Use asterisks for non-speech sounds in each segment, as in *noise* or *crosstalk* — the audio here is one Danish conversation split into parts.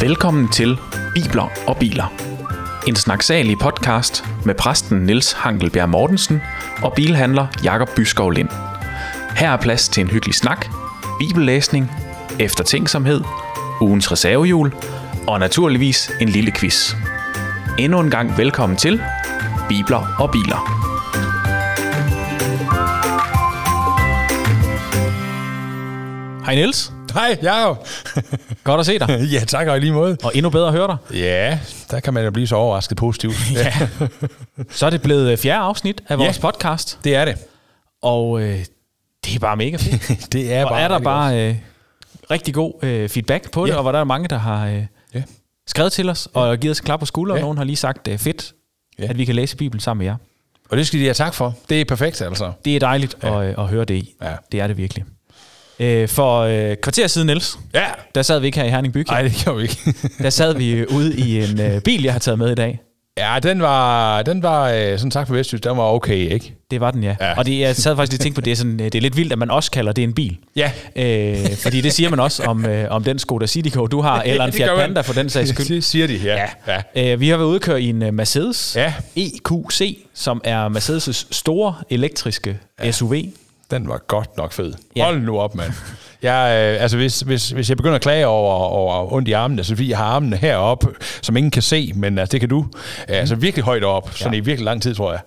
Velkommen til Bibler og Biler. En snaksalig podcast med præsten Niels Hankelbjerg Mortensen og bilhandler Jakob Byskov Lind. Her er plads til en hyggelig snak, bibellæsning, eftertænksomhed, ugens reservehjul og naturligvis en lille quiz. Endnu en gang velkommen til Bibler og Biler. Hej Niels. Hej, Jacob. *laughs* Godt at se dig. ja, tak og i lige måde. Og endnu bedre at høre dig. Ja, der kan man jo blive så overrasket positivt. *laughs* Ja. Så er det blevet øh, fjerde afsnit af vores Ja. podcast. Det er det. Og øh, det er bare mega fedt. *laughs* Det er og bare er der bare øh, rigtig god øh, feedback på det, Ja. og hvor der er mange, der har øh, Ja. skrevet til os og givet os en klap på skulderen. Ja. Nogen har lige sagt, det er fedt, Ja. at vi kan læse Bibelen sammen med jer. Og det skal de have tak for. Det er perfekt, altså. Det er dejligt ja. at, øh, at høre det i. Ja. Det er det virkelig. Øh, for øh, kvarter siden, Niels, Ja. der sad vi ikke her i Herning Bygge. Nej, det gjorde vi ikke. Der sad vi ude i en øh, bil, jeg har taget med i dag. ja, den var, den var øh, sådan tak for Vestjys, den var okay, ikke? Det var den, ja. ja. Ja. Og det, jeg sad faktisk lige og tænkte på, det er, sådan, øh, det er lidt vildt, at man også kalder det en bil. Ja. Øh, fordi det siger man også om, øh, om den Skoda Citigo, du har, eller en Fiat. Panda for den sags skyld. *laughs* Det siger de, ja. ja. Øh, vi har været ude at køre i en øh, Mercedes Ja. EQC, som er Mercedes' store elektriske ja. SUV. Den var godt nok fed. Ja. Hold nu op, mand. Jeg, øh, altså, hvis, hvis, hvis jeg begynder at klage over, over ondt i armene, så fordi jeg har armene heroppe, som ingen kan se, men altså, det kan du. Øh, Altså virkelig højt op, sådan Ja. i virkelig lang tid, tror jeg.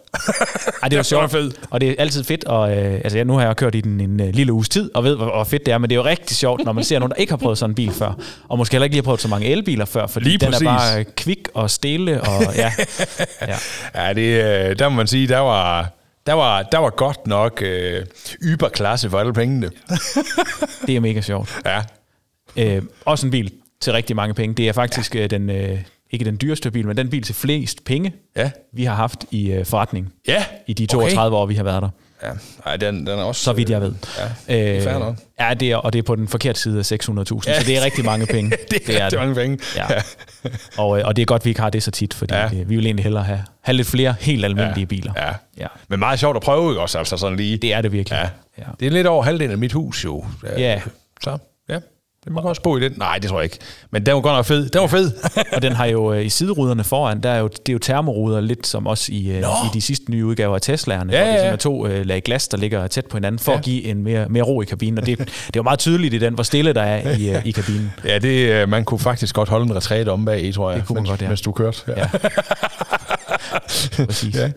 Ej, det er *laughs* var sjovt, fed. og det er altid fedt, og øh, altså, nu har jeg kørt i den en øh, lille uges tid, og ved, hvor, hvor fedt det er, men det er jo rigtig sjovt, når man ser nogen, der ikke har prøvet sådan en bil før, og måske heller ikke lige har prøvet så mange elbiler før, fordi Lige den præcis. er bare øh, kvik og stille, og ja, ja. *laughs* Ja, det, øh, der må man sige, der var, der var, der var godt nok øh, yberklasse for alle pengene. det er mega sjovt. Ja. Øh, også en bil til rigtig mange penge. Det er faktisk ja. den, øh, ikke den dyreste bil, men den bil til flest penge, Ja. vi har haft i øh, forretning Ja. i de 32 okay. år, vi har været der. Ja. Ej, den, den er også... Så vidt jeg ved. Ja, nok. ja, det er, og det er på den forkerte side af 600.000, ja. så det er rigtig mange *laughs* penge. det er rigtig mange penge. Ja. *laughs* Og, øh, og det er godt, vi ikke har det så tit, fordi ja. Ja. det, vi vil egentlig hellere have, have lidt flere helt almindelige Ja. biler. Ja. Ja. Men meget sjovt at prøve, ikke også? Altså sådan lige... Det er det virkelig. Ja. Ja. Det er lidt over halvdelen af mit hus, jo. Ja. Så, ja. Det må også bo i den. Nej, det tror jeg ikke. Men den var godt nok fed. Den var fed. *laughs* Og den har jo øh, i sideruderne foran, der er jo, det er jo termoruder, lidt som også i, øh, i de sidste nye udgaver af Teslaerne, Ja, hvor det ja, sådan ja. er to øh, lag glas, der ligger tæt på hinanden, for Ja. at give en mere, mere ro i kabinen. Og det, det er jo meget tydeligt i den, hvor stille der er i, øh, i kabinen. *laughs* ja, det, øh, man kunne faktisk godt holde en retræte om bag i, tror jeg. Det kunne man mens, godt, ja. Mens du kørte. Ja. Ja. *laughs* Præcis. Ja.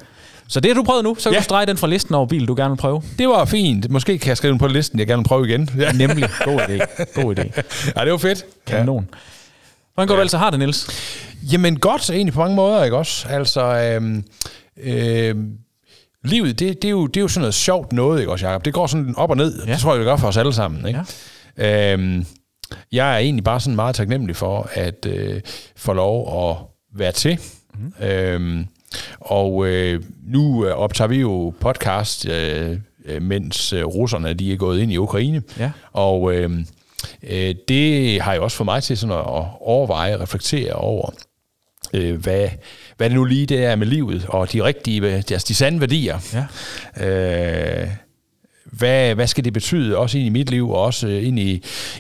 Så det har du prøvet nu, så kan Ja. du strege den fra listen over bil, du gerne vil prøve. Det var fint. Måske kan jeg skrive den på listen, jeg gerne vil prøve igen. Ja, Nemlig. God idé. God idé. *laughs* ja det var fedt. Kanon. Hvordan går du Ja. altså har det, Niels? Jamen godt, egentlig på mange måder, ikke også? Altså, øhm, øhm, livet, det, det, er jo, det er jo sådan noget sjovt noget, ikke også, Jacob? Det går sådan op og ned. Ja. Ja. Det tror jeg, det gør for os alle sammen, ikke? Ja. Øhm, jeg er egentlig bare sådan meget taknemmelig for, at øh, få lov at være til. Mm. Øhm, og øh, nu øh, optager vi jo podcast, øh, øh, mens øh, russerne de er gået ind i Ukraine. Ja. Og øh, øh, det har jo også fået mig til sådan at overveje og reflektere over, øh, hvad, hvad det nu lige det er med livet, og de rigtige, altså de sande værdier. Ja. Øh, hvad, hvad skal det betyde, også ind i mit liv, og også ind i,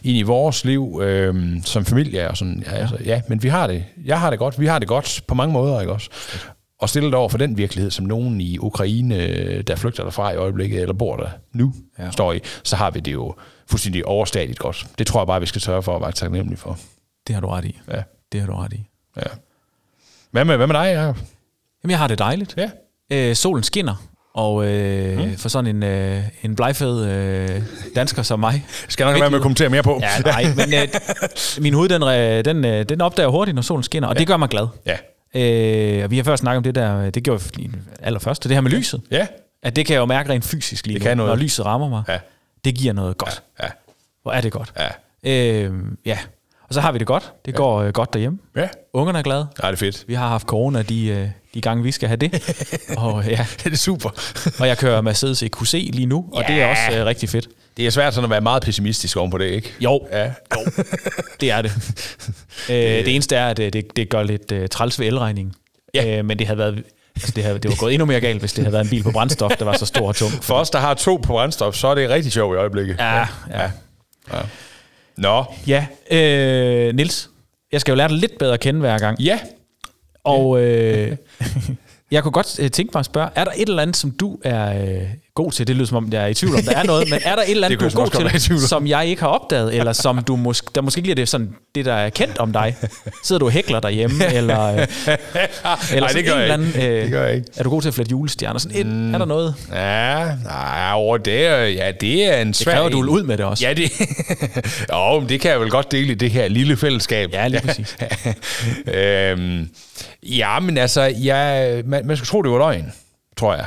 ind i vores liv øh, som familie? Og sådan, ja, altså, ja, men vi har det. Jeg har det godt. Vi har det godt på mange måder, ikke også? Og stillet over for den virkelighed, som nogen i Ukraine, der flygter derfra i øjeblikket, eller bor der nu, Ja. står i, så har vi det jo fuldstændig overstadigt godt. Det tror jeg bare, vi skal sørge for at være taknemmelige for. Det har du ret i. Ja. Det har du ret i. ja. Hvad, med, hvad med dig, Jacob? Jamen, jeg har det dejligt. Ja. Øh, solen skinner, og øh, mm. for sådan en, øh, en blegfed øh, dansker som mig. *laughs* Skal jeg nok være med at kommentere mere på? Ja, nej, men øh, *laughs* min hud, den, øh, den, øh, den opdager hurtigt, når solen skinner, og ja. det gør mig glad. Ja. Øh, og vi har først snakket om det der, det gjorde vi allerførst, det her med lyset. Ja. At det kan jeg jo mærke rent fysisk lige Det nu, kan noget. når lyset rammer mig. Ja. Det giver noget godt. Ja. Hvor er det godt. Ja. Øh, ja. Og så har vi det godt. Det går øh, godt derhjemme. Ja. Ungerne er glade. Ja, det er fedt. Vi har haft corona de, øh, de gange, vi skal have det. *laughs* og, ja. *laughs* Det er super. og jeg kører Mercedes EQC lige nu, og det er Ja. også øh, rigtig fedt. Det er svært sådan at være meget pessimistisk oven på det, ikke? Jo, Ja. jo. det er det. *laughs* øh, det eneste er, at øh, det, det gør lidt øh, træls ved elregningen. Ja. Øh, men det havde været... Altså det, havde, det var gået endnu mere galt, hvis det havde været en bil på brændstof, der var så stor og tung. For os, der har to på brændstof, så er det rigtig sjovt i øjeblikket. Ja, ja. Ja. Nå. Ja, øh, Nils, jeg skal jo lære dig lidt bedre at kende hver gang. Ja. Og øh, *laughs* jeg kunne godt øh, tænke mig at spørge, er der et eller andet, som du er øh, god til? Det lyder som om, jeg er i tvivl om, der er noget, men er der et eller *laughs* andet, Det du er god til, om. som jeg ikke har opdaget, eller som du *laughs* måske, der måske ikke lige er det, sådan, det, der er kendt om dig? Sidder du og hækler derhjemme, *laughs* eller, øh, eller Nej, det gør en eller anden, øh, Det gør jeg ikke. Er du god til at flette julestjerner? Sådan et, mm. Er der noget? Ja, nej, over det, ja, det er en Det svær... kræver, at du ud med det også. Ja, det, jo, men det kan jeg vel godt dele i det her lille fællesskab. Ja, lige præcis. øhm, ja, men altså, jeg, man, man skal tro, det var løgn, tror jeg,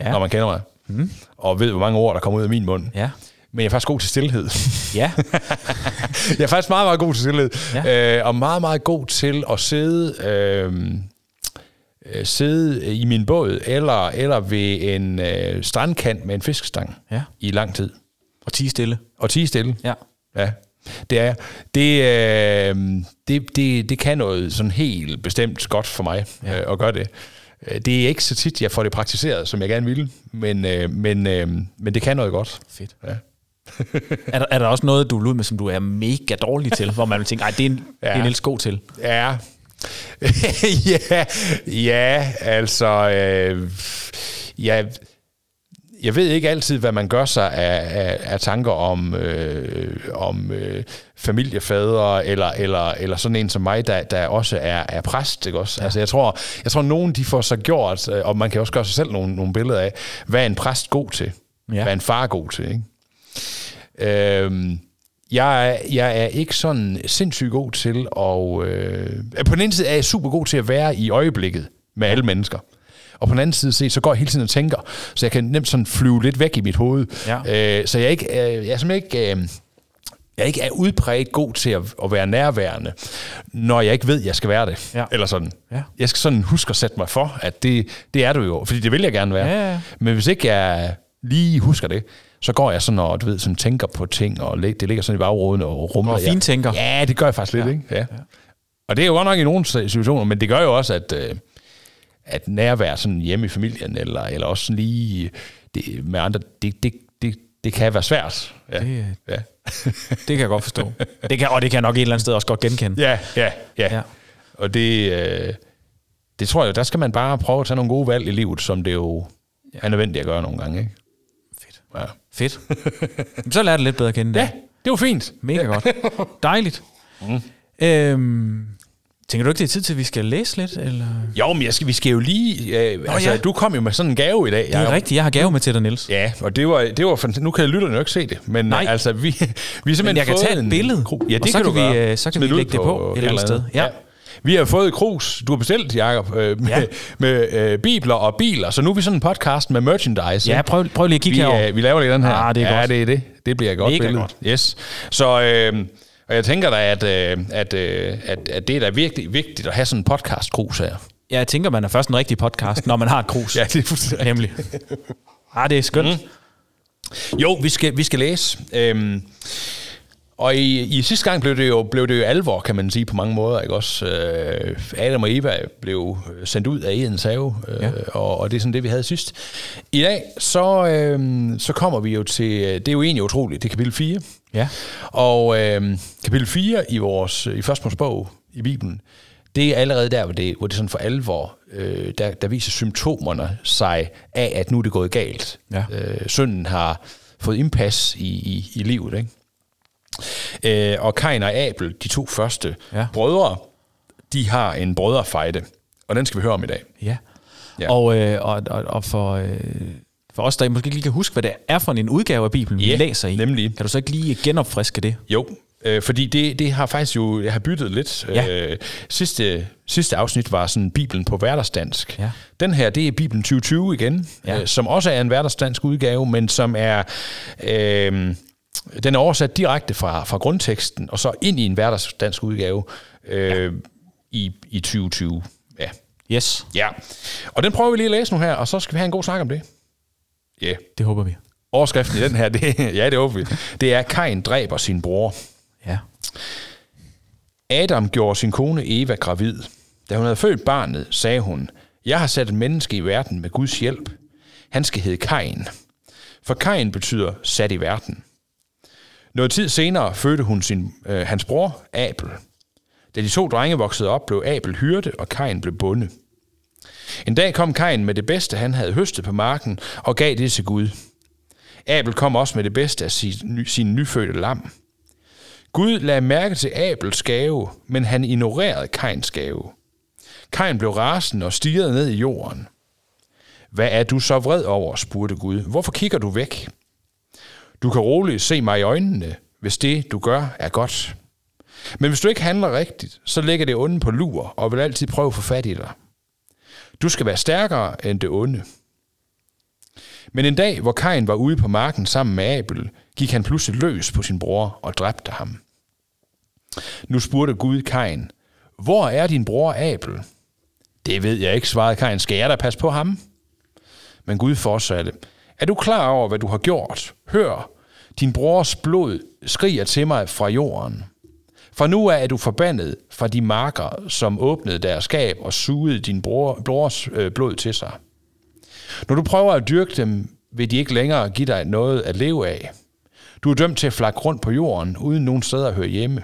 ja. når man kender mig. Mm. Og ved, hvor mange ord, der kommer ud af min mund. Ja. Men jeg er faktisk god til stillhed. *laughs* Ja. *laughs* jeg er faktisk meget, meget god til stillhed. Ja. Øh, og meget, meget god til at sidde... Øh, øh, sidde i min båd, eller, eller ved en øh, strandkant med en fiskestang Ja. i lang tid. Og tige stille. Og tige stille. Ja. Ja, det er. Det, øh, det, det, det kan noget sådan helt bestemt godt for mig ja. øh, at gøre det. Øh, Det er ikke så tit, jeg får det praktiseret, som jeg gerne ville, men, øh, men, øh, men det kan noget godt. Fedt. Ja. *laughs* Er der, er der også noget, du ud med, som du er mega dårlig til, hvor man vil tænke, nej, det er, en, ja. det er Ja. Niels god til? Ja, *laughs* ja, ja, altså, øh, ja, jeg ved ikke altid, hvad man gør sig af, af, af tanker om, øh, om øh, familiefædre, eller, eller, eller sådan en som mig, der, der også er, er præst. Ikke også? Ja. Altså, jeg tror, jeg tror, nogen de får sig gjort, øh, og man kan også gøre sig selv nogle, nogle billeder af, hvad er en præst god til? Ja. Hvad er en far god til? Ikke? Øhm, jeg, er, jeg er ikke sådan sindssygt god til at... Øh, på den ene side er jeg super god til at være i øjeblikket med alle mennesker. Og på den anden side set, så går jeg hele tiden og tænker, så jeg kan nemt sådan flyve lidt væk i mit hoved. Ja. Øh, så jeg er, ikke, øh, jeg er simpelthen ikke... Øh, jeg ikke er udpræget god til at, at være nærværende, når jeg ikke ved, at jeg skal være det. Ja. Eller sådan. Ja. Jeg skal sådan huske at sætte mig for, at det, det er du jo, fordi det vil jeg gerne være. Ja, ja. Men hvis ikke jeg lige husker det, så går jeg sådan og du ved, sådan tænker på ting, og det ligger sådan i bagråden og rumler. Og fintænker. Ja, det gør jeg faktisk lidt, Ja. ikke? Ja. Og det er jo godt nok i nogle situationer, men det gør jo også, at, øh, at nærvær sådan hjemme i familien, eller, eller også sådan lige det, med andre, det, det, det, det kan være svært. Ja. Det- ja. *laughs* Det kan jeg godt forstå. Det kan, og det kan jeg nok et eller andet sted også godt genkende. Ja, ja, ja. Ja. ja. Og det, øh, det tror jeg, der skal man bare prøve at tage nogle gode valg i livet, som det jo ja. er nødvendigt at gøre nogle gange. Ikke? Fedt. Ja. Fedt. *laughs* Så lærer det lidt bedre at kende. ja, det. det var fint. Mega godt. *laughs* Dejligt. Mm. Øhm, tænker du ikke, det er tid til, at vi skal læse lidt? Eller? Jo, men jeg skal, vi skal jo lige... Øh, altså, ja. Du kom jo med sådan en gave i dag. Det er Jacob. rigtigt, jeg har gave med til dig, Niels. Ja, og det var, det var fant- nu kan lytterne jo ikke se det, men Nej. Altså, vi, vi simpelthen Men jeg kan tage et en billede, kru- Ja, og det så kan, du vi, gøre. øh, så kan vi lægge det på et eller andet sted. Ja. Ja. Vi har fået et krus, du har bestilt, Jacob, øh, med, Ja. med øh, bibler og biler, så nu er vi sådan en podcast med merchandise. Ja, prøv, prøv lige at kigge vi, herover. øh, vi laver lige den her. Ah, det er ja, godt. det er det. Det bliver godt Mega billede. godt. Yes. Så, øh, og jeg tænker da, at, øh, at, øh, at, at det er da virkelig vigtigt at have sådan en podcast-krus her. Ja, jeg tænker, man er først en rigtig podcast, når man har et krus. *laughs* Ja, det er fuldstændig Nemlig. Ah, det er skønt. Mm. Jo, vi skal, vi skal læse. Øhm, og i, i sidste gang blev det, jo, blev det jo alvor, kan man sige, på mange måder. Ikke? Også, øh, Adam og Eva blev sendt ud af Edens have, øh, ja. og, og det er sådan det, vi havde sidst. I dag, så, øh, så kommer vi jo til, det er jo egentlig utroligt, det er kapitel 4. Ja. Og øh, kapitel 4 i vores i første bog i Bibelen, det er allerede der, hvor det, hvor det sådan for alvor, øh, der, der viser symptomerne sig af, at nu er det gået galt. Ja. Øh, synden har fået indpas i, i, i livet. Ikke? Øh, og Kain og Abel, de to første Ja. ja. brødre, de har en brødrefejde, og den skal vi høre om i dag. Ja. Ja. Og, øh, og, og, og for, øh, for os, der måske ikke lige kan huske, hvad det er for en udgave af Bibelen, vi Ja, læser i, nemlig. kan du så ikke lige genopfriske det? Jo, øh, fordi det, det har faktisk jo, jeg har byttet lidt. Ja. Øh, sidste, sidste afsnit var sådan Bibelen på hverdagsdansk. Ja. Den her, det er Bibelen 2020 igen, Ja. øh, som også er en hverdagsdansk udgave, men som er... Øh, den er oversat direkte fra, fra grundteksten, og så ind i en hverdagsdansk udgave øh, i, i 2020. Ja. Yes, ja. Og den prøver vi lige at læse nu her, og så skal vi have en god snak om det. Ja. Yeah. det håber vi. Overskriften i den her, det, *laughs* ja, det håber vi. Det er, Kain dræber sin bror. Ja. Adam gjorde sin kone Eva gravid. Da hun havde født barnet, sagde hun, jeg har sat et menneske i verden med Guds hjælp. Han skal hedde Kain. For Kain betyder sat i verden. Noget tid senere fødte hun sin, øh, hans bror, Abel. Da de to drenge voksede op, blev Abel hyrde, og Kain blev bonde. En dag kom Kain med det bedste, han havde høstet på marken, og gav det til Gud. Abel kom også med det bedste af sin, sin nyfødte lam. Gud lagde mærke til Abels gave, men han ignorerede Kains gave. Kain blev rasende og stirrede ned i jorden. Hvad er du så vred over, spurgte Gud. Hvorfor kigger du væk? Du kan roligt se mig i øjnene, hvis det, du gør, er godt. Men hvis du ikke handler rigtigt, så ligger det onde på lur og vil altid prøve at få fat i dig. Du skal være stærkere end det onde. Men en dag, hvor Kain var ude på marken sammen med Abel, gik han pludselig løs på sin bror og dræbte ham. Nu spurgte Gud Kain, hvor er din bror Abel? Det ved jeg ikke, svarede Kain. Skal jeg da passe på ham? Men Gud fortsatte, er du klar over, hvad du har gjort? Hør, din brors blod skriger til mig fra jorden. For nu er du forbandet fra de marker, som åbnede deres skab og sugede din bror, brors øh, blod til sig. Når du prøver at dyrke dem, vil de ikke længere give dig noget at leve af. Du er dømt til at flakke rundt på jorden, uden nogen steder at høre hjemme.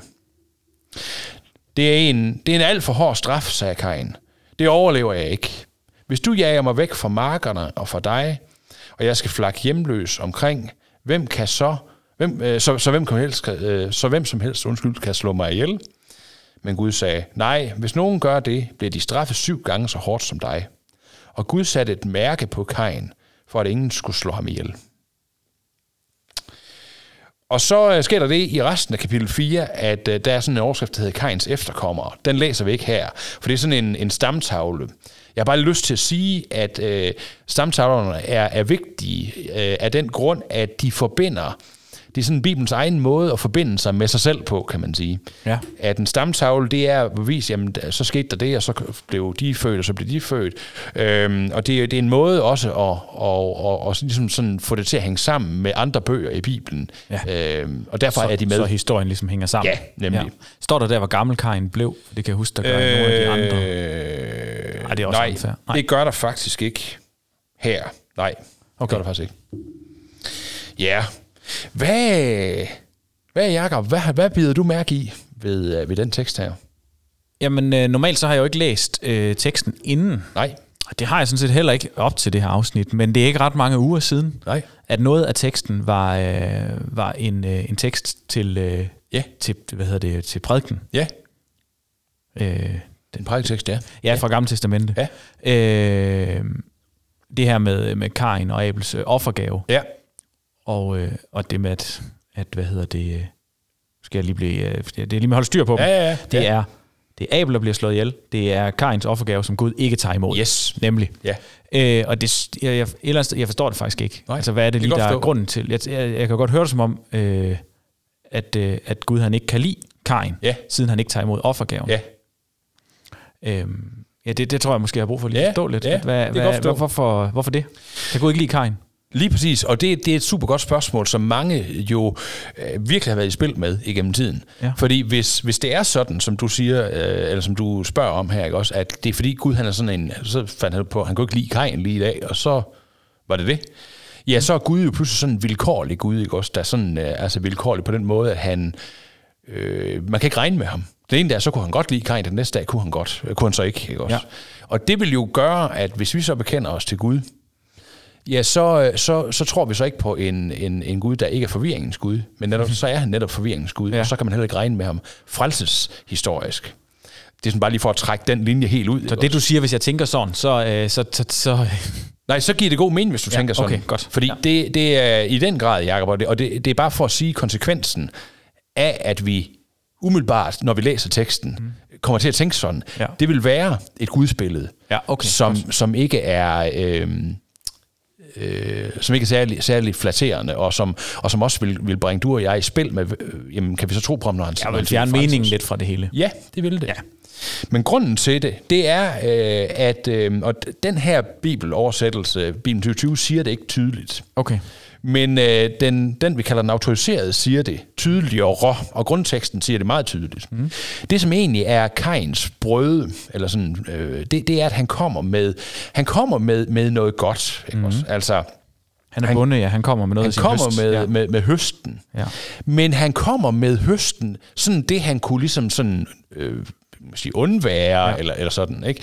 Det er en, det er en alt for hård straf, sagde Kain. Det overlever jeg ikke. Hvis du jager mig væk fra markerne og fra dig, og jeg skal flakke hjemløs omkring, hvem kan så, hvem, øh, så, så, hvem kan helst, øh, så hvem som helst undskyld, kan slå mig ihjel? Men Gud sagde, nej, hvis nogen gør det, bliver de straffet syv gange så hårdt som dig. Og Gud satte et mærke på Kain, for at ingen skulle slå ham ihjel. Og så øh, sker der det i resten af kapitel 4, at øh, der er sådan en overskrift, der hedder Kains efterkommere. Den læser vi ikke her, for det er sådan en, en stamtavle. Jeg har bare lyst til at sige, at øh, stamtavlerne er, er vigtige øh, af den grund, at de forbinder det er sådan Bibelens egen måde at forbinde sig med sig selv på, kan man sige. Ja. At en stamtavle, det er at bevise, jamen, så skete der det, og så blev de født, og så blev de født. Øhm, og det, det er en måde også at, at, at, at ligesom sådan få det til at hænge sammen med andre bøger i Bibelen. Ja. Øhm, og derfor så, er de med. Så historien ligesom hænger sammen. Ja, nemlig. Ja. Står der der, hvor gammel Kain blev? Det kan jeg huske, der gør øh, nogle af de andre. Ej, det er også nej, nej, det gør der faktisk ikke her. Nej, okay. det gør der faktisk ikke. Ja, hvad, hvad Jacob, hvad, hvad bider du mærke i ved, øh, ved den tekst her? Jamen, øh, normalt så har jeg jo ikke læst øh, teksten inden. Nej. Det har jeg sådan set heller ikke op til det her afsnit, men det er ikke ret mange uger siden, Nej. at noget af teksten var, øh, var en, øh, en tekst til, øh, ja. til, hvad hedder det, til prædiken. Ja. Øh, den prædiktekst, ja. Ja, fra Gamle Testamente. Ja. Øh, det her med, med Kain og Abels øh, offergave. Ja. Og, øh, og det med, at, at hvad hedder det, øh, skal jeg lige blive, øh, det er lige med at holde styr på dem. Ja, ja, ja. Det er, det er Abel, der bliver slået ihjel. Det er Kains offergave, som Gud ikke tager imod. Yes. Nemlig. Ja. Øh, og det, jeg, jeg, eller andet, jeg forstår det faktisk ikke. Nej, altså, hvad er det lige, der er grunden til? Jeg, jeg, jeg kan godt høre det som om, øh, at, øh, at Gud han ikke kan lide Kain, ja. siden han ikke tager imod offergaven. Ja. Øhm, ja, det, det tror jeg måske, jeg har brug for lige ja, at forstå lidt. Ja, hvad, hvad, hvorfor, hvorfor det? Kan Gud ikke lide Kain? Lige præcis, og det, det er et super godt spørgsmål, som mange jo øh, virkelig har været i spil med igennem tiden. Ja. Fordi hvis, hvis det er sådan, som du siger, øh, eller som du spørger om her, ikke også, at det er fordi Gud han er sådan en, så fandt han på, han kunne ikke lide Kain lige i dag, og så var det det. Ja, så er Gud jo pludselig sådan en vilkårlig Gud, ikke også, der er sådan, øh, altså vilkårlig på den måde, at han, øh, man kan ikke regne med ham. Den ene dag, så kunne han godt lide Kain, den næste dag kunne han godt, kunne han så ikke, ikke også. Ja. Og det vil jo gøre, at hvis vi så bekender os til Gud, ja, så, så, så tror vi så ikke på en, en, en Gud, der ikke er forvirringens Gud, men netop, så er han netop forvirringens Gud, ja. og så kan man heller ikke regne med ham frelseshistorisk. Det er sådan bare lige for at trække den linje helt ud. Så det du siger, hvis jeg tænker sådan, så... Øh, så, så, så Nej, så giver det god mening, hvis du ja, tænker sådan. Okay, godt. Fordi ja. det, det er i den grad, Jacob, og, det, og det, det er bare for at sige konsekvensen af, at vi umiddelbart, når vi læser teksten, mm. kommer til at tænke sådan. Ja. Det vil være et gudsbillede, ja, okay, som, som ikke er... Øh, øh, som ikke er særlig, særlig flatterende, og som, og som også vil, vil bringe du og jeg i spil med, øh, jamen, kan vi så tro på ham, når han... Jeg vil fjerne meningen lidt fra det hele. Ja, det vil det. Ja. Men grunden til det, det er, øh, at øh, og den her bibeloversættelse, Bibelen 2020, siger det ikke tydeligt. Okay. Men øh, den, den, vi kalder den autoriserede, siger det tydeligere, og grundteksten siger det meget tydeligt. Mm. Det, som egentlig er Kains brød, eller sådan, øh, det, det er, at han kommer med, han kommer med, med noget godt. Ikke mm. også? Altså, Han er bundet, ja. Han kommer med noget Han af sin kommer høst. med, ja. med, med høsten. Ja. Men han kommer med høsten, sådan det han kunne ligesom sådan... Øh, sige, undvære, ja. eller, eller sådan, ikke?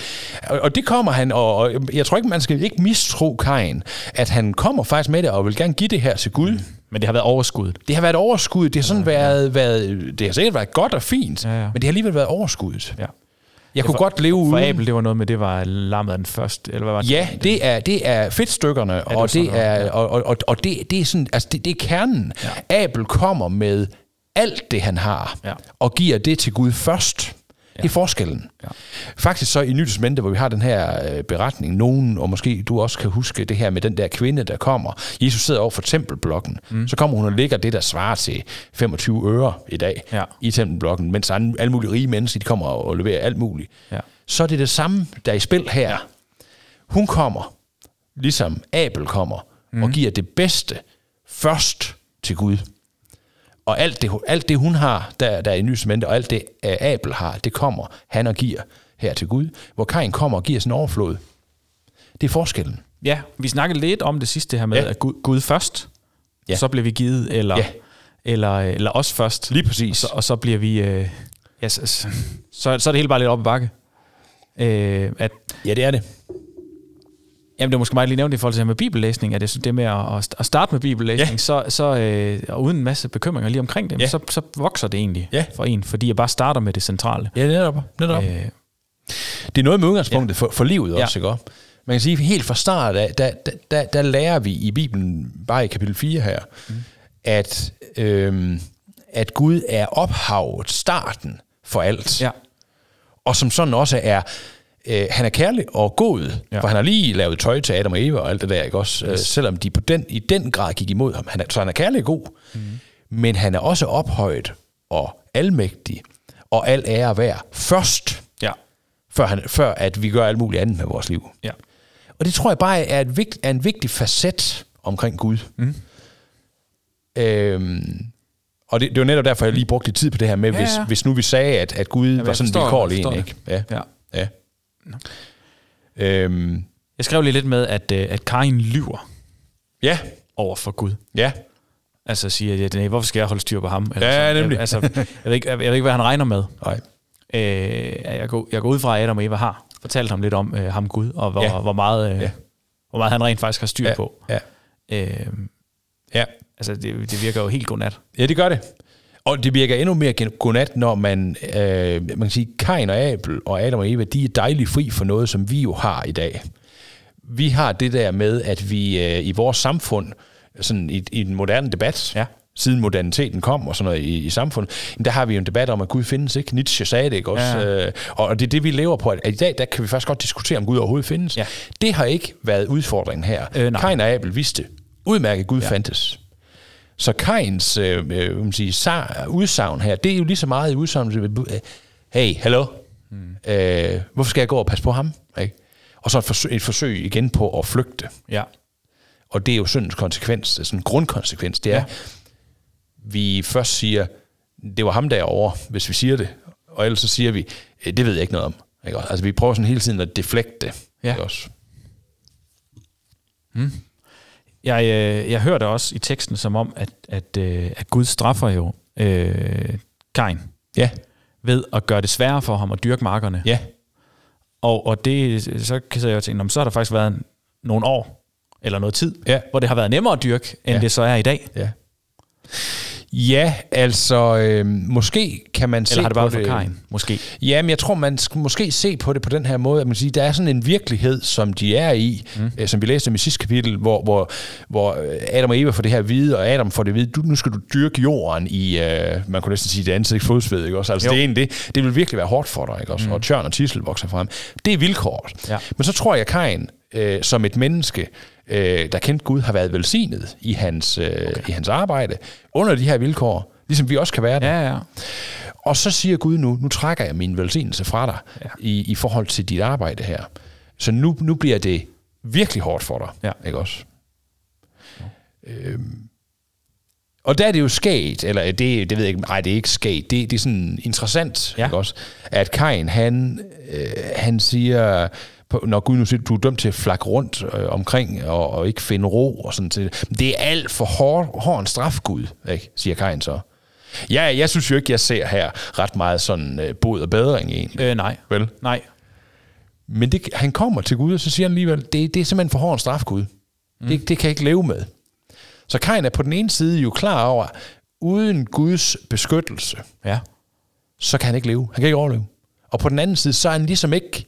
Og, og det kommer han, og, og jeg tror ikke, man skal ikke mistro Kain, at han kommer faktisk med det, og vil gerne give det her til Gud. Mm. Men det har været overskuddet. Det har været overskud, det har sådan ja, været, været, det har sikkert været godt og fint, Ja, ja. men det har alligevel været overskuddet. Ja. Jeg kunne for, godt leve For uden. Abel, det var noget med, det var lammet af den første, eller hvad var det? Ja, det er, det er fedtstykkerne, ja, var og, det noget, er, ja. og, og, og, og det, det er sådan, altså det, det er kernen. Ja. Abel kommer med alt det, han har, Ja. og giver det til Gud først. Ja. Det er forskellen. Ja. Faktisk så i Nyt Testamente, hvor vi har den her øh, beretning, nogen, og måske du også kan huske det her med den der kvinde, der kommer. Jesus sidder over for tempelblokken. Mm. Så kommer hun og lægger det, der svarer til 25 øre i dag Ja. i tempelblokken, mens alle alle mulige rige mennesker, de kommer og leverer alt muligt. Ja. Så er det det samme, der er i spil her. Ja. Hun kommer, ligesom Abel kommer, mm. og giver det bedste først til Gud. Og alt det, alt det hun har, der, der er i Nye og alt det øh, Abel har, det kommer han og giver her til Gud. Hvor Kain kommer og giver sin overflod. Det er forskellen. Ja, vi snakkede lidt om det sidste her med, Ja. at Gud, Gud først, Ja. så bliver vi givet, eller, Ja. eller, eller os først. Lige præcis. Og så, og så bliver vi... Øh, ja, så, så, så, så er det hele bare lidt op ad bakke. Øh, at, Ja, det er det. Jamen, det var måske meget lige nævnt i forhold til det med bibellæsning, at synes, det med at, at starte med bibellæsning, Ja. så, så øh, og uden en masse bekymringer lige omkring det, Ja. så, så vokser det egentlig Ja. for en, fordi jeg bare starter med det centrale. Ja, netop. netop. Øh, Det er noget med udgangspunktet ja. for, for livet Ja. også, ikke? Man kan sige, helt fra start af, der, der, der, der lærer vi i Bibelen, bare i kapitel 4 her, mm. at, øhm, at Gud er ophavet, starten for alt. ja. Og som sådan også er, øh, han er kærlig og god, ja. For han har lige lavet tøj til Adam og Eva og alt det der, ikke også? Yes. selvom de på den, i den grad gik imod ham. Han er, så han er kærlig og god, mm. men han er også ophøjet og almægtig, og al ære værd først Ja. før, han, før at vi gør alt muligt andet med vores liv. Ja. Og det tror jeg bare er, et vigt, er en vigtig facet omkring Gud. Mm. Øhm, og det, det var netop derfor, jeg lige brugte lidt tid på det her med, ja, Ja, hvis, hvis nu vi sagde, at, at Gud var jeg sådan vilkårlig en, ikke? Ja. ja. Ja. Øhm, Jeg skrev lige lidt med, at, øh, at Kain lyver ja, over for Gud. ja. Altså siger, at nej, hvorfor skal jeg holde styr på ham? Eller Ja, sådan. nemlig. Jeg, altså, jeg, ved ikke, jeg ved ikke, hvad han regner med. Nej. Øh, jeg, går, jeg går ud fra, at Adam og Eva har fortalt ham lidt om øh, ham Gud, og hvor, Ja. hvor, meget, øh, ja. hvor meget han rent faktisk har styr Ja, på. ja. Øh, Ja. altså, det, det virker jo helt godnat. ja, det gør det. Og det virker endnu mere godnat, når man, øh, man kan sige, Kain og Abel og Adam og Eva, de er dejligt fri for noget, som vi jo har i dag. Vi har det der med, at vi øh, i vores samfund, sådan i, i den moderne debat, Ja. siden moderniteten kom og sådan noget i, i samfundet, jamen, der har vi jo en debat om, at Gud findes ikke. Nietzsche sagde det ikke også. Ja. Øh, og det er det, vi lever på. At i dag, der kan vi faktisk godt diskutere, om Gud overhovedet findes. Ja. Det har ikke været udfordringen her. Øh, nej. Kain og Abel vidste udmærket, at Gud. Ja. fandtes. Så Kains øh, øh, man sige, sa- udsagn her, det er jo lige så meget i udsagn, som, øh, hey, hallo, mm. øh, hvorfor skal jeg gå og passe på ham? Ikke? Og så et forsøg, et forsøg igen på at flygte. Ja. Og det er jo syndens konsekvens, det sådan en grundkonsekvens, det er, ja. Ja. vi først siger, det var ham derovre, hvis vi siger det, og ellers så siger vi, "Øh, det ved jeg ikke noget om. Ikke? Altså vi prøver sådan hele tiden at deflekte. Ja. Ikke også? Jeg, øh, jeg hørte også i teksten som om, at, at, øh, at Gud straffer jo øh, Kain Ja, ved at gøre det sværere for ham at dyrke markerne. ja, Og, og det, så kan jeg jo tænke, "Nå, men så har der faktisk været en, nogle år, eller noget tid, Ja. hvor det har været nemmere at dyrke, end ja. det så er i dag. ja. Ja, altså, øh, måske kan man se Eller har det bare været for Kain, måske? Jamen, jeg tror, man skal måske se på det på den her måde, at man siger, der er sådan en virkelighed, som de er i, mm. øh, som vi læste om i sidste kapitel, hvor, hvor, hvor øh, Adam og Eva får det her vide, og Adam får det vide, du, nu skal du dyrke jorden i, øh, man kunne næsten sige, det ansigt fodsved, ikke også? Altså, Jo. det, er egentlig det, det vil virkelig være hårdt for dig, ikke også? Mm. Og tørn og tissel vokser frem. Det er vilkåret. Ja. Men så tror jeg, at Kain, øh, som et menneske, øh, der kendte Gud, har været velsignet i hans, øh, okay. i hans arbejde, under de her vilkår, ligesom vi også kan være det. Ja, ja. Og så siger Gud nu, nu trækker jeg min velsignelse fra dig ja. Ja. i, i forhold til dit arbejde her. Så nu, nu bliver det virkelig hårdt for dig. Ja. Ikke også? Øhm, og der er det jo sket, eller det, det ved jeg ikke, nej, det er ikke sket, det, det er sådan interessant, Ja. ikke også, at Kain, han, øh, han siger, når Gud nu siger, du er dømt til at flakke rundt øh, omkring og, og ikke finde ro og sådan til. Det er alt for hård, hård en straf, Gud, ikke? siger Kain så. Ja, jeg synes jo ikke, jeg ser her ret meget sådan øh, bod og bedring egentlig. Øh, nej. Vel? Nej. Men det, han kommer til Gud, og så siger han alligevel, det, det er simpelthen for hård en straf, Gud. Mm. Det, det kan jeg ikke leve med. Så Kain er på den ene side jo klar over, uden Guds beskyttelse, Ja. så kan han ikke leve. Han kan ikke overleve. Og på den anden side, så er han ligesom ikke,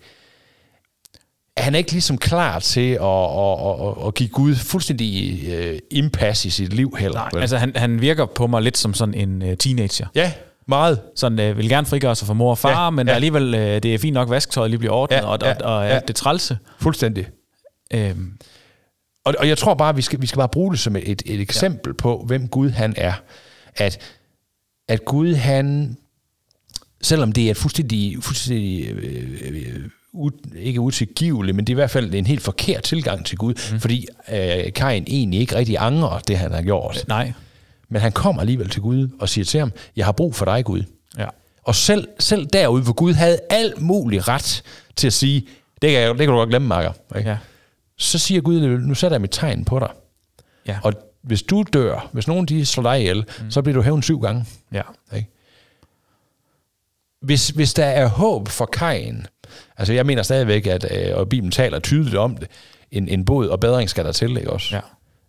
han er ikke ligesom klar til at, at, at, at give Gud fuldstændig øh, impas i sit liv heller. Nej, vel? altså han, han virker på mig lidt som sådan en uh, teenager. ja, meget. Sådan øh, vil gerne frigøre sig fra mor og far, Ja, men ja. alligevel, øh, det er fint nok, vasketøjet lige bliver ordnet, Ja, og, ja, og, og, og ja. det trælse. Fuldstændig. Øhm, Og, og jeg tror bare, vi skal, vi skal bare bruge det som et, et eksempel ja. på, hvem Gud han er. At, at Gud han, selvom det er et fuldstændig, fuldstændig øh, øh, u, ikke utilgiveligt, men det er i hvert fald en helt forkert tilgang til Gud, mm. fordi øh, Kain egentlig ikke rigtig angrer det, han har gjort. nej. Men han kommer alligevel til Gud og siger til ham, jeg har brug for dig, Gud. Ja. Og selv, selv derude, hvor Gud havde al mulig ret til at sige, det kan, jeg, det kan du godt glemme, Marker. Ikke? Ja. Så siger Gud, nu sætter jeg mit tegn på dig. Ja. Og hvis du dør, hvis nogen de slår dig ihjel, mm. så bliver du hævn syv gange. ja. Ikke? Hvis, hvis der er håb for Kain, altså jeg mener stadigvæk, at, øh, og Bibelen taler tydeligt om det, en, en bod og bedring skal der til, ikke også? Ja.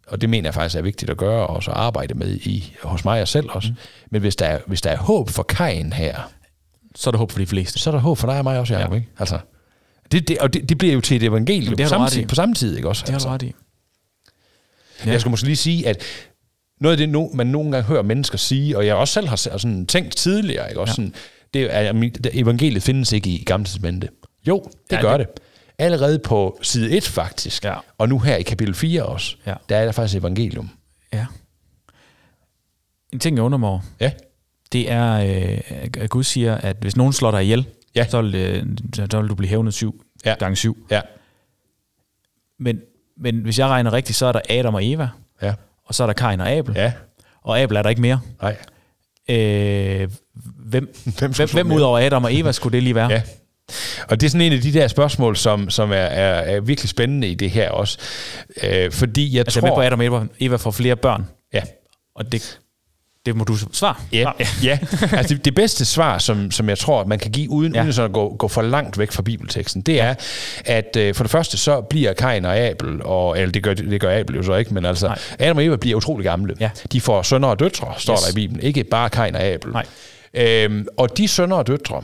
Og det mener jeg faktisk er vigtigt at gøre, og så arbejde med i, hos mig og selv også. Mm. Men hvis der, er, hvis der er håb for Kain her, Så er der håb for de fleste. så er der håb for dig og mig også, Jacob, Ja. ikke? Altså, det, det, og det, det bliver jo til et evangelium Det på samme, tid, på samme tid, ikke også? Det har du ret i. Ja. Jeg skulle måske lige sige, at noget af det, man nogle gange hører mennesker sige, og jeg også selv har sådan tænkt tidligere, ikke? Også Ja. sådan, det er, mit- evangeliet findes ikke i Gamle Testamente. Jo, det Ja, ja, gør det- det. Allerede på side 1 faktisk, Ja. og nu her i kapitel 4 også, Ja. der er der faktisk evangelium. Ja. En ting, jeg undrer mig over, Ja, det er, øh, at Gud siger, at hvis nogen slår dig ihjel, Ja. så, vil, øh, så vil du blive hævnet syv Ja. gange syv. ja, Men, men hvis jeg regner rigtigt, så er der Adam og Eva, ja, og så er der Kain og Abel. ja, Og Abel er der ikke mere. nej. Øh, *laughs* hvem, Hvem hvem, hvem ud over Adam og Eva skulle det lige være? Ja. Og det er sådan en af de der spørgsmål, som, som er, er, er virkelig spændende i det her også. Øh, fordi jeg Altså tror... med på Adam og Eva får flere børn, Ja, og det, det må du svare. Ja, ja. altså det, det bedste svar, som, som jeg tror, man kan give, uden, Ja. uden sådan at gå, gå for langt væk fra bibelteksten, det er, at øh, for det første, så bliver Kain og Abel, og, eller det gør, det gør Abel jo så ikke, men altså, Nej. Adam og Eva bliver utrolig gamle. Ja. De får sønner og døtre, står Yes. der i Bibelen, ikke bare Kain og Abel. Nej. Øhm, og de sønner og døtre,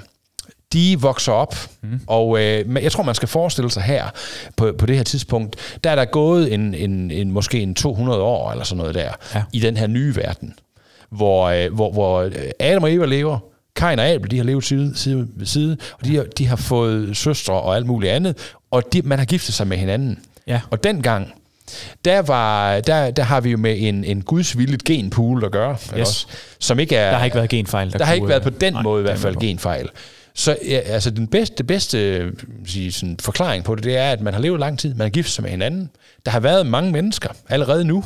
de vokser op, mm. og øh, jeg tror, man skal forestille sig her, på, på det her tidspunkt, der er der gået en, en, en, måske en 200 år, eller sådan noget der, Ja. i den her nye verden, hvor, øh, hvor, hvor øh, Adam og Eva lever, Kain og Abel, de har levet side, side ved side, og de har, de har fået søstre og alt muligt andet, og de, man har giftet sig med hinanden. Ja. Og dengang, der, var, der, der har vi jo med en, en gudsvilligt genpool at gøre, yes. også, som ikke er... Der har ikke været genfejl. Der, der har ikke været på øh, den nej, måde i hvert er fald genfejl. Så ja, altså den bedste, bedste øh, sige, sådan, forklaring på det, det er, at man har levet lang tid, man har giftet sig med hinanden. Der har været mange mennesker allerede nu.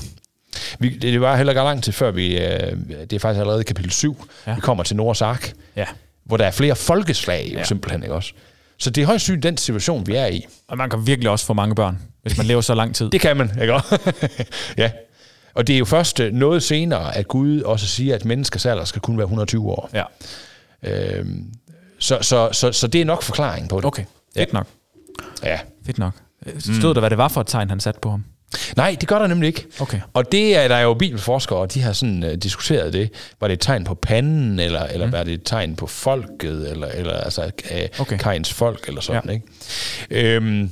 Vi, det, det var heller ikke lang tid før vi, øh, det er faktisk allerede kapitel 7, Ja. ja. vi kommer til Noahs ark, Ja, hvor der er flere folkeslag jo Ja. ja. simpelthen, ikke også? Så det er højst sygt den situation, vi er i. og man kan virkelig også få mange børn, hvis man lever så lang tid. *laughs* Det kan man, ikke også? *laughs* ja. Og det er jo først øh, noget senere, at Gud også siger, at menneskers alder skal kun være 120 år. Ja, Øhm, så, så, så, så det er nok forklaring på det. okay. Fedt nok. Ja. Fedt nok. Stod der, hvad det var for et tegn, han satte på ham? Nej, det gør der nemlig ikke. Okay. Og det er der er jo bibelforskere, og de har sådan uh, diskuteret det. Var det et tegn på panden, eller, eller mm. var det et tegn på folket, eller, eller altså uh, Okay. Kains folk, eller sådan, Ja. ikke? Øhm,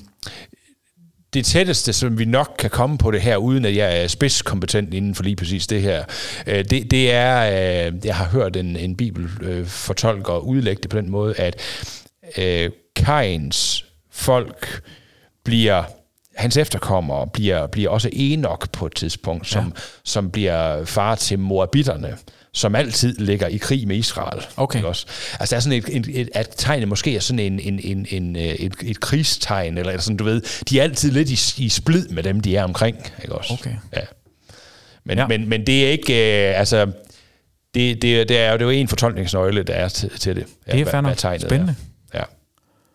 det tætteste, som vi nok kan komme på det her, uden at jeg er spidskompetent inden for lige præcis det her, øh, det, det er, øh, jeg har hørt en, en bibelfortolker udlægge det på den måde, at Kains folk bliver hans efterkommere bliver, bliver også Enoch på et tidspunkt, som, Ja. ja. som bliver far til Moabitterne, som altid ligger i krig med Israel. Okay. Ikke også? Altså der er sådan et, et, et at tegnet måske er sådan en, en, en, en, øh, et, et krigstegn, eller sådan, du ved, de er altid lidt i, i splid med dem, de er omkring. Ikke også? Okay. Ja. Men, Ja. ja. men, men det er ikke, øh, altså, det, det, det, er, jo- det er jo en fortolkningsnøgle, der er til, til det. Det er tegnet Spændende. Er.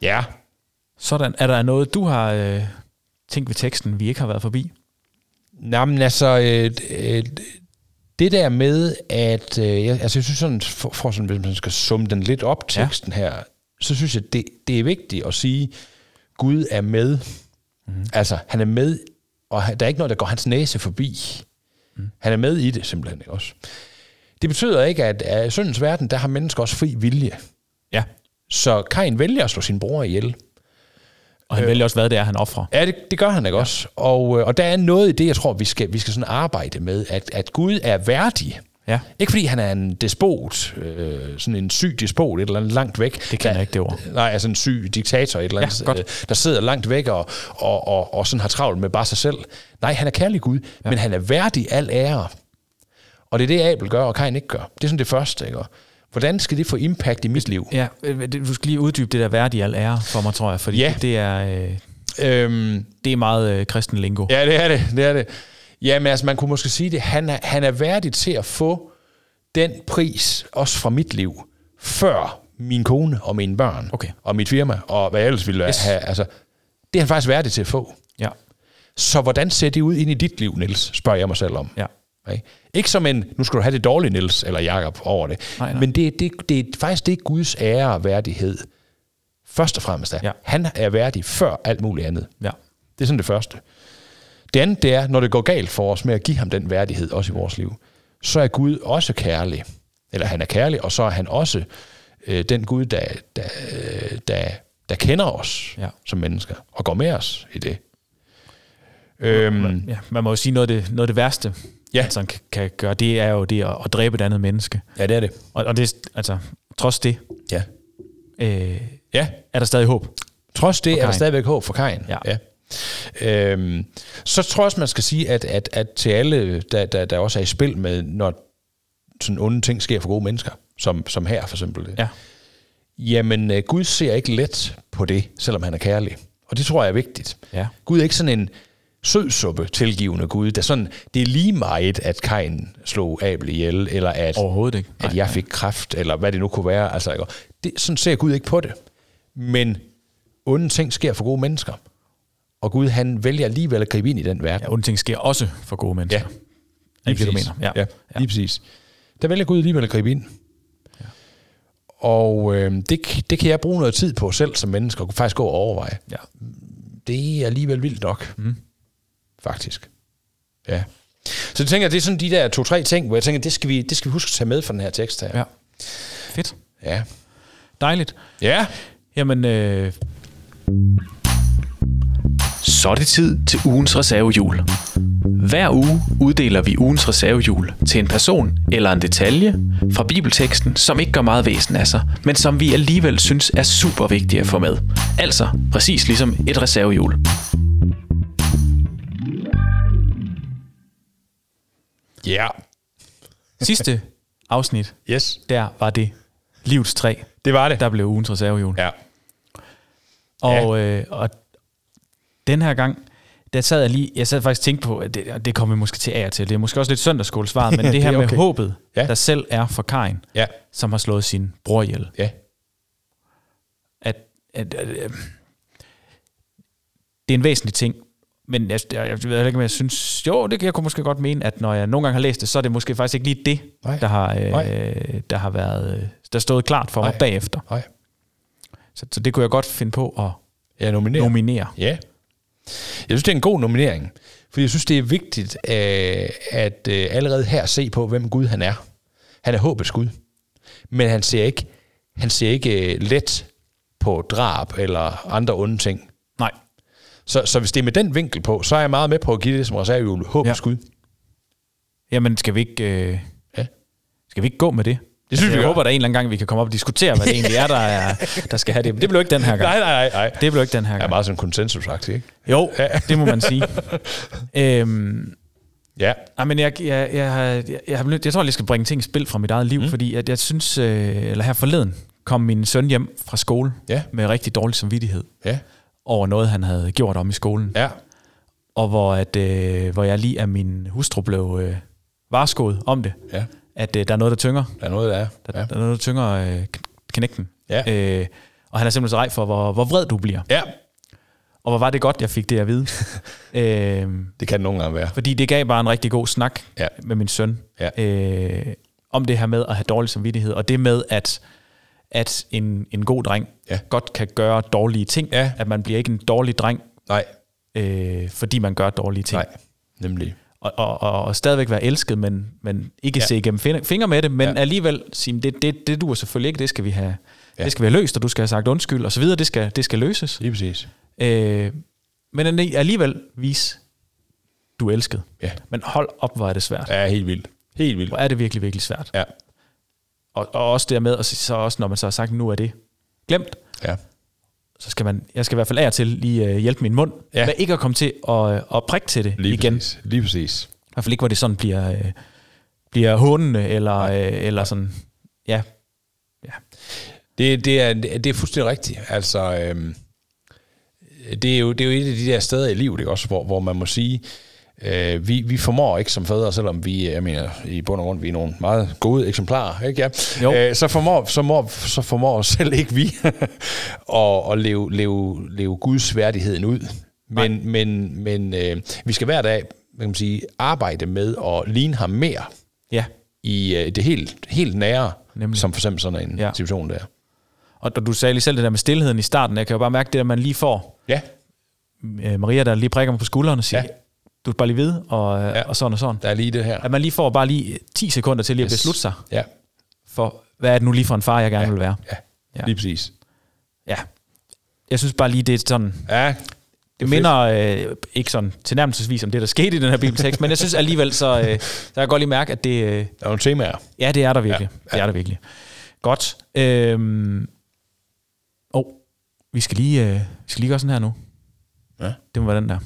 Ja. Ja. Sådan. Er der noget, du har øh, tænkt ved teksten, vi ikke har været forbi? Nej, men altså, øh, øh, det der med, at øh, jeg, altså, jeg synes sådan, for, for sådan, hvis man skal summe den lidt op, teksten ja. her, så synes jeg, det, det er vigtigt at sige, Gud er med. Mm. Altså, han er med, og der er ikke noget, der går hans næse forbi. Mm. Han er med i det simpelthen ikke også. Det betyder ikke, at, at i syndens verden, der har mennesker også fri vilje. Ja. Så Kain vælger at slå sin bror ihjel. Og han øh, vælger også, hvad det er, han offrer. Ja, det, det gør han ikke ja. også. Og, øh, og der er noget i det, jeg tror, vi skal, vi skal sådan arbejde med, at, at Gud er værdig. Ja. Ikke fordi han er en despot, øh, sådan en syg despot et eller andet langt væk. Det kan jeg ikke, det ord. Nej, altså en syg diktator et eller andet, ja, øh, der sidder langt væk og, og, og, og sådan har travlt med bare sig selv. Nej, han er kærlig Gud, ja. men han er værdig al ære. Og det er det, Abel gør, og Kain ikke gør. Det er sådan det første, ikke? Hvordan skal det få impact i mit liv? Ja, øh, du skal lige uddybe det der værdig al ære for mig, tror jeg, fordi ja. det er... Øh, øhm, det er meget øh, kristen lingo. Ja, det er det. det, er det. Jamen altså, man kunne måske sige det. Han er, han er værdig til at få den pris, også fra mit liv, før min kone og mine børn, okay. og mit firma, og hvad jeg ellers ville yes. have. Altså, det er han faktisk værdig til at få. Ja. Så hvordan ser det ud ind i dit liv, Niels, spørger jeg mig selv om. Ja. Okay? Ikke som en, nu skal du have det dårligt, Niels eller Jakob over det. Nej, nej. Men det, det, det er faktisk det er Guds ære og værdighed. Først og fremmest er. Ja. Han er værdig før alt muligt andet. Ja. Det er sådan det første. Det andet, det er, når det går galt for os med at give ham den værdighed, også i vores liv, så er Gud også kærlig. Eller han er kærlig, og så er han også øh, den Gud, der, der, der, der kender os ja. som mennesker, og går med os i det. Øhm, ja, man må jo sige, noget af det, noget af det værste, ja. altså, kan, kan gøre, det er jo det at, at dræbe et andet menneske. Ja, det er det. Og, og det, altså, trods det, ja. Øh, ja. er der stadig håb. Trods det er der stadigvæk håb for Kain. Ja. ja. Øhm, så tror jeg også, man skal sige, at, at, at til alle, der, der, der også er i spil med, når sådan onde ting sker for gode mennesker, som, som her for eksempel, ja. jamen øh, Gud ser ikke let på det, selvom han er kærlig. Og det tror jeg er vigtigt. Ja. Gud er ikke sådan en sødsuppe tilgivende Gud. Der sådan, det er lige meget, at Kain slog Abel ihjel, eller at, Overhovedet ikke. Nej, at jeg fik kræft, eller hvad det nu kunne være. Altså, ikke? Det, sådan ser Gud ikke på det. Men onde ting sker for gode mennesker. Og Gud, han vælger alligevel at gribe ind i den verden. Ja, onde ting sker også for gode mennesker. Ja, lige det, du mener. Ja. ja, lige præcis. Der vælger Gud alligevel at gribe ind. Ja. Og øh, det, det kan jeg bruge noget tid på selv som menneske, og faktisk gå og overveje. Ja. Det er alligevel vildt nok. Mm. Faktisk. Ja. Så jeg tænker, det er sådan de der to-tre ting, hvor jeg tænker, det skal, vi, det skal vi huske at tage med fra den her tekst her. Ja. Fedt. Ja. Dejligt. Ja. Jamen, øh, så er det tid til ugens reservehjul. Hver uge uddeler vi ugens reservehjul til en person eller en detalje fra bibelteksten, som ikke gør meget væsen af sig, men som vi alligevel synes er super vigtige at få med. Altså præcis ligesom et reservehjul. Ja. Yeah. Sidste afsnit, yes. der var det livets træ. Det var det. Der blev ugens reservehjul. Ja. Og, ja. Øh, og den her gang, der sad jeg lige, jeg sad faktisk og tænkte på, at det, det kommer vi måske til af til. Det er måske også lidt søndagsskolesvaret, men *laughs* det her det okay. med håbet, ja. der selv er for Kain, ja. som har slået sin bror ihjel. Ja. At, at, at, at, det er en væsentlig ting, men jeg, jeg, jeg ved ikke, om jeg synes, jo, det kan jeg kunne måske godt mene, at når jeg nogle gange har læst det, så er det måske faktisk ikke lige det, Nej. der har, øh, der har været, der stået klart for Nej. mig bagefter. Nej. Så, så det kunne jeg godt finde på at ja, nominere. nominere. Ja. Jeg synes, det er en god nominering, fordi jeg synes, det er vigtigt øh, at øh, allerede her se på, hvem Gud han er. Han er håbets Gud, men han ser ikke, han ser ikke øh, let på drab eller andre onde ting. Så, så hvis det er med den vinkel på, så er jeg meget med på at give det som reservehjul håbets ja. Gud. Jamen, skal vi ikke, øh, ja. skal vi ikke gå med det? Det synes altså, jeg vi håber, der en eller anden gang, vi kan komme op og diskutere, hvad det egentlig er, der, er, der skal have det. Men det blev ikke den her gang. Nej, nej, nej. Det blev ikke den her gang. Det er meget sådan konsensus ikke? Jo, det må man sige. *laughs* øhm, ja. Ej, men jeg, jeg, jeg, jeg, jeg, jeg, jeg tror, jeg skal bringe ting i spil fra mit eget liv, mm. fordi at jeg synes, øh, eller her forleden, kom min søn hjem fra skole ja. med rigtig dårlig samvittighed ja. Over noget, han havde gjort om i skolen. Ja. Og hvor, at, øh, hvor jeg lige af min hustru blev øh, varskået om det. Ja at øh, der er noget, der tynger. Der er noget, der er. Der, ja. der er noget, der tynger øh, knægten. Ja. Øh, og han er simpelthen så rej for, hvor, hvor vred du bliver. Ja. Og hvor var det godt, jeg fik det at vide. *laughs* øh, det kan det nogle gange være. Fordi det gav bare en rigtig god snak ja. med min søn. Ja. Øh, om det her med at have dårlig samvittighed. Og det med, at, at en, en god dreng ja. godt kan gøre dårlige ting. Ja. At man bliver ikke en dårlig dreng, Nej. Øh, fordi man gør dårlige ting. Nej, nemlig. Og, og, og, og stadigvæk være elsket, men, men ikke ja. se igennem fingre med det, men ja. alligevel sige, det, det, det duer selvfølgelig ikke, det skal vi have, ja. det skal vi have løst, og du skal have sagt undskyld, og så videre, det skal, det skal løses. Lige præcis. Øh, men alligevel vise, du er elsket. Ja. Men hold op, hvor er det svært. Ja, helt vildt. Helt vildt. Hvor er det virkelig, virkelig svært. Ja. Og, og også dermed, og så også når man så har sagt, nu er det glemt, ja. så skal man, jeg skal i hvert fald af til lige uh, hjælpe min mund, ja. med ikke at komme til at, at prikke til det lige igen. Præcis. Lige præcis. I hvert fald ikke, hvor det sådan bliver, uh, bliver hånende, eller, uh, eller sådan, ja. ja. Det, det, er, det er fuldstændig rigtigt. Altså, øhm, det, er jo, det er jo et af de der steder i livet, ikke? Også, hvor, hvor man må sige, Øh, vi, vi formår ikke som fædre, selvom vi, jeg mener, i bund og grund, vi er nogle meget gode eksemplarer, ikke? Ja. Jo. Øh, så, formår, så, må, så formår selv ikke vi *laughs* at, at leve, leve, leve Guds værdigheden ud. Men, Nej. men, men øh, vi skal hver dag man kan sige, arbejde med at ligne ham mere ja. i øh, det helt, helt nære, Nemlig. som for eksempel sådan en ja. situation der. Og du sagde lige selv det der med stillheden i starten. Jeg kan jo bare mærke det, at man lige får ja. Øh, Maria, der lige prikker mig på skulderen og siger, ja du skal bare lige vide, og, ja. og sådan og sådan. Der er lige det her. At man lige får bare lige 10 sekunder til lige yes. at beslutte sig. Ja. For, hvad er det nu lige for en far, jeg gerne ja. vil være? Ja, ja. lige præcis. Ja. Jeg synes bare lige, det er sådan... Ja. Det minder øh, ikke sådan tilnærmelsesvis om det, der skete i den her bibeltekst, men jeg synes alligevel, så, øh, så jeg kan godt lige mærke, at det... Øh, der er nogle temaer. Ja, det er der virkelig. Ja. Ja. Det er der virkelig. Godt. Øhm, oh, vi skal lige, øh, vi skal lige gøre sådan her nu. Ja. Det må være den der.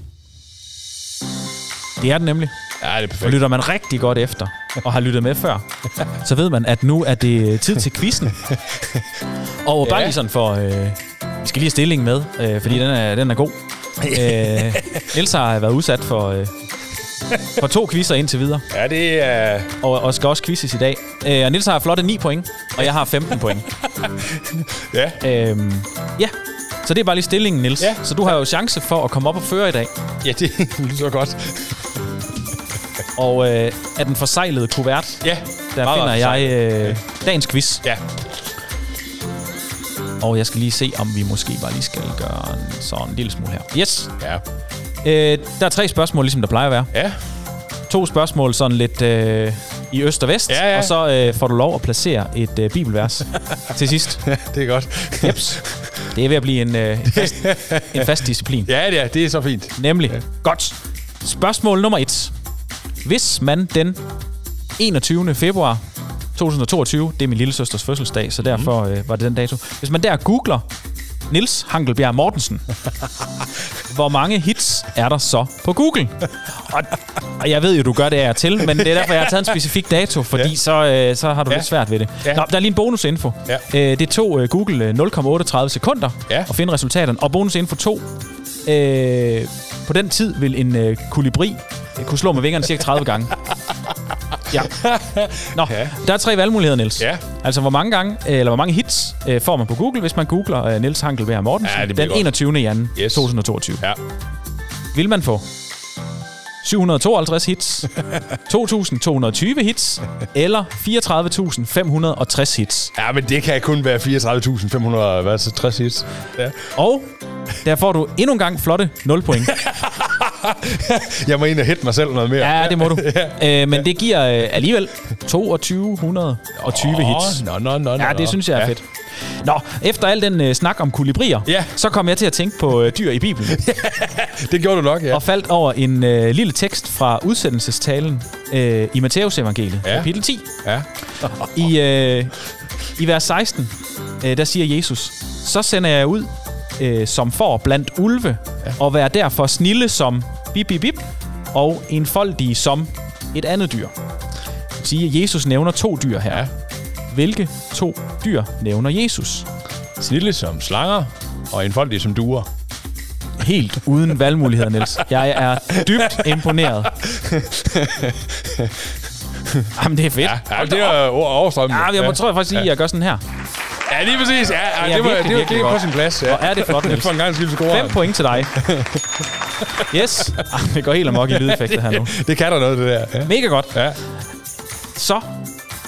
Det er den nemlig. Ja, det er perfekt. Og lytter man rigtig godt efter, og har lyttet med før, så ved man, at nu er det tid til quizzen. *laughs* Og bare ja. lige sådan for... Øh, vi skal lige have stillingen med, øh, fordi den er, den er god. *laughs* øh, Niels har været udsat for, øh, for to quizzer indtil videre. Ja, det er... Og, og skal også quizzes i dag. Øh, og Niels har flotte 9 point, og jeg har 15 point. *laughs* ja. Øh, ja, så det er bare lige stillingen, Nils. Ja. Så du har jo chance for at komme op og føre i dag. Ja, det lyder godt. Og øh, af den forsejlede kuvert, ja, der finder jeg øh, dagens quiz. Ja. Og jeg skal lige se, om vi måske bare lige skal gøre en, sådan en lille smule her. Yes. Ja. Øh, der er tre spørgsmål, ligesom der plejer at være. Ja. To spørgsmål sådan lidt øh, i øst og vest. Ja, ja. Og så øh, får du lov at placere et øh, bibelvers *laughs* til sidst. Ja, det er godt. Jeps. Det er ved at blive en, øh, en, fast, en fast disciplin. Ja, det er, det er så fint. Nemlig. Ja. Godt. Spørgsmål nummer et. Hvis man den 21. februar 2022, det er min lille søsters fødselsdag, så derfor mm. øh, var det den dato. Hvis man der googler Nils Hankelbjerg Mortensen. *laughs* Hvor mange hits er der så på Google? Og, og jeg ved jo, du gør det af til, men det er derfor, jeg har taget en specifik dato, fordi ja. så, øh, så har du ja. lidt svært ved det. Ja. Nå, der er lige en bonusinfo. Ja. Øh, det tog øh, Google 0,38 øh, sekunder ja. at finde resultaterne, og bonusinfo 2. Øh, på den tid vil en øh, kolibri øh, kunne slå med vingerne cirka 30 gange. Ja. Nå, ja. der er tre valgmuligheder, Niels. Ja. Altså, hvor mange gange, eller hvor mange hits øh, får man på Google, hvis man googler øh, Niels Hankelberg Mortensen ja, den 21. januar yes. 2022. Ja. Vil man få 752 hits, *laughs* 2.220 hits eller 34.560 hits. Ja, men det kan kun være 34.560 hits. Ja. Og der får du endnu en gang flotte 0 point. *laughs* *laughs* jeg må ind og hætte mig selv noget mere. Ja, det må du. *laughs* ja. øh, men det giver øh, alligevel 2220 oh, hits. Nå, nå, nå, ja, det synes jeg er ja. fedt. Nå, efter al den øh, snak om kolibrier, ja. så kom jeg til at tænke på øh, dyr i Bibelen. *laughs* det gjorde du nok, ja. Og faldt over en øh, lille tekst fra udsendelsestalen øh, i Matteus evangeliet, ja. kapitel 10. Ja. I, øh, I vers 16, øh, der siger Jesus, så sender jeg ud øh, som får blandt ulve, ja. og være derfor snille som bip, bip, bip, og enfoldige som et andet dyr. Det sige, at Jesus nævner to dyr her. Ja. Hvilke to dyr nævner Jesus? Snille som slanger, og enfoldige som duer. Helt uden valgmuligheder, Niels. Jeg er dybt imponeret. *laughs* Jamen, det er fedt. Ja, ja det er overstrømmende. Ja, jeg må, tror jeg faktisk lige, at jeg gør sådan her. Ja, lige præcis. Ja, ja, Det det, var, virkelig, det, var, det var på sin plads. Ja. Hvor er det flot, Niels. *laughs* For en gang skyld score. 5 point til dig. *laughs* Yes. Ah, det går helt amok i lydeffekter her nu. *laughs* Det kan der noget, det der. Ja, Mega godt. ja. Så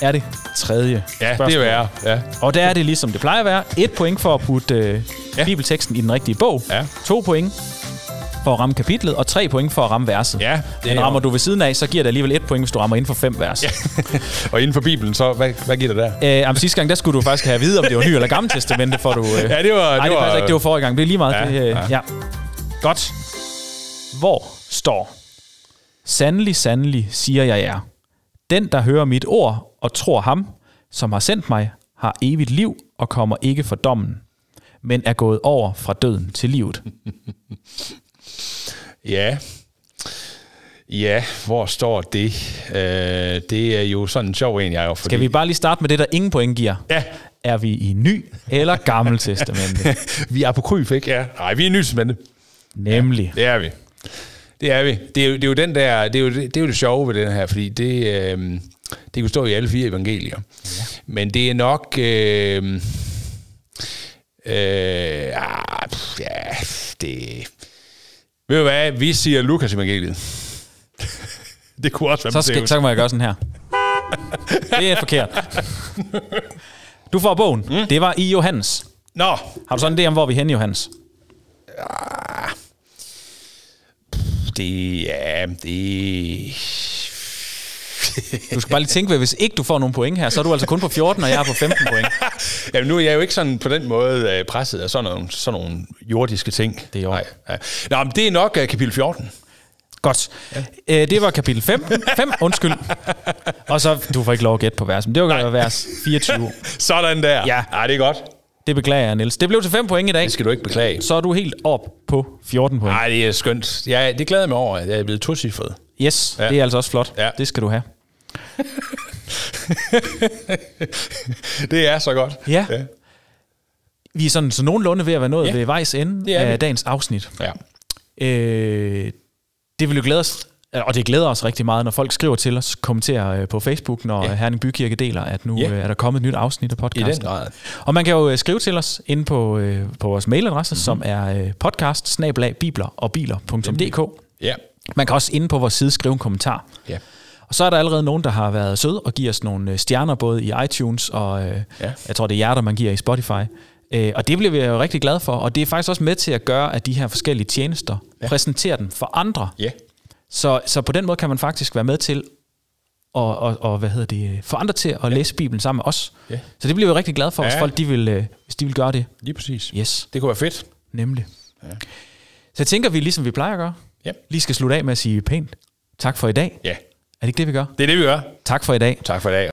er det tredje ja spørgsmål. det er værre. Ja. Og der er det ligesom det plejer at være. Et point for at putte øh. Ja. bibelteksten i den rigtige bog. Ja. To point for at ramme kapitlet, og tre point for at ramme verset. Ja, det Men er rammer du ved siden af, så giver det alligevel et point, hvis du rammer inden for fem vers. Ja. *laughs* Og inden for Bibelen, så hvad, hvad giver det der? Øh, jamen, sidste gang, der skulle du faktisk have at vide, om det var ny eller gammel testamente, for du... Øh... Ja, det var... Nej, det, var, passer ikke. Det var forrige gang. Det er lige meget. Ja, det, øh, ja. ja. Godt. Hvor står? Sandelig, sandelig, siger jeg er. Den, der hører mit ord og tror ham, som har sendt mig, har evigt liv og kommer ikke for dommen, men er gået over fra døden til livet. Ja. Ja, hvor står det? Øh, det er jo sådan en sjov en, jeg er jo, fordi... Skal vi bare lige starte med det, der ingen point giver? Ja. Er vi i ny eller gammel testamente? *laughs* vi er på kryb, ikke? Ja. Nej, vi er i nyhedsmændte. Nemlig. Det er vi. Det er vi. Det er jo, det er jo den der, det er jo det, det, er jo det sjove ved den her, fordi det, øh, det kunne stå i alle fire evangelier. Ja. Men det er nok... Øh, øh, ah, pff, ja, det... Ved du hvad, vi siger Lukas evangeliet. *laughs* det kunne også være Så, skal, så må jeg gøre sådan her. Det er forkert. Du får bogen. Mm. Det var i Johannes. Nå, Har du sådan en idé om, hvor vi er henne, Johannes? det ja, det... *laughs* Du skal bare lige tænke ved, hvis ikke du får nogen point her, så er du altså kun på 14, og jeg er på 15 *laughs* point. Jamen, nu er jeg jo ikke sådan på den måde øh, presset af sådan nogle, sådan nogle jordiske ting. Det er jo- Nej, ja. Nå, men det er nok uh, kapitel 14. Godt. Ja. Øh, det var kapitel 5. 5, undskyld. Og så, du får ikke lov at gætte på vers, men det var vers 24. *laughs* Sådan der. Ja. ja det er godt. Det beklager jeg, Niels. Det blev til 5 point i dag. Det skal du ikke beklage. Så er du helt op på 14 point. Nej, det er skønt. Ja, det glæder jeg mig over, at jeg er blevet tocifret. Yes, Ja. det er altså også flot. Ja. Det skal du have. *laughs* det er så godt. Ja. Vi er sådan så nogenlunde ved at være nået Ja. ved vejs ende er vi. af dagens afsnit. ja. Øh, det vil jo glæde os, og det glæder os rigtig meget, når folk skriver til os, kommenterer øh, på Facebook, når Ja. ja. Herning Bykirke deler, at nu Ja. ja. er der kommet et nyt afsnit af I podcasten. den grad. Og man kan jo øh, skrive til os inde på, øh, på vores mailadresse, Mhm. mm-hmm. som er øh, podcast bibler og biler.dk. Ja. Man kan også inde på vores side skrive en kommentar. Ja. Og så er der allerede nogen, der har været søde og giver os nogle øh, stjerner, både i iTunes og øh, Ja. ja. jeg tror, det er hjerter, man giver i Spotify. Øh, og det bliver vi jo rigtig glade for, og det er faktisk også med til at gøre, at de her forskellige tjenester Ja. ja. præsenterer dem for andre. Ja. Så, så på den måde kan man faktisk være med til at, og, og, hvad hedder det, få andre til at læse Bibelen sammen med os. Ja. Så det bliver vi rigtig glade for, Ja. hvis folk de vil, øh, hvis de vil gøre det. Lige præcis. Yes, Det kunne være fedt. nemlig. Ja. Så jeg tænker, vi ligesom vi plejer at gøre, Ja. lige skal slutte af med at sige pænt tak for i dag. Ja. Er det ikke det, vi gør? Det er det, vi gør. Tak for i dag. Tak for i dag.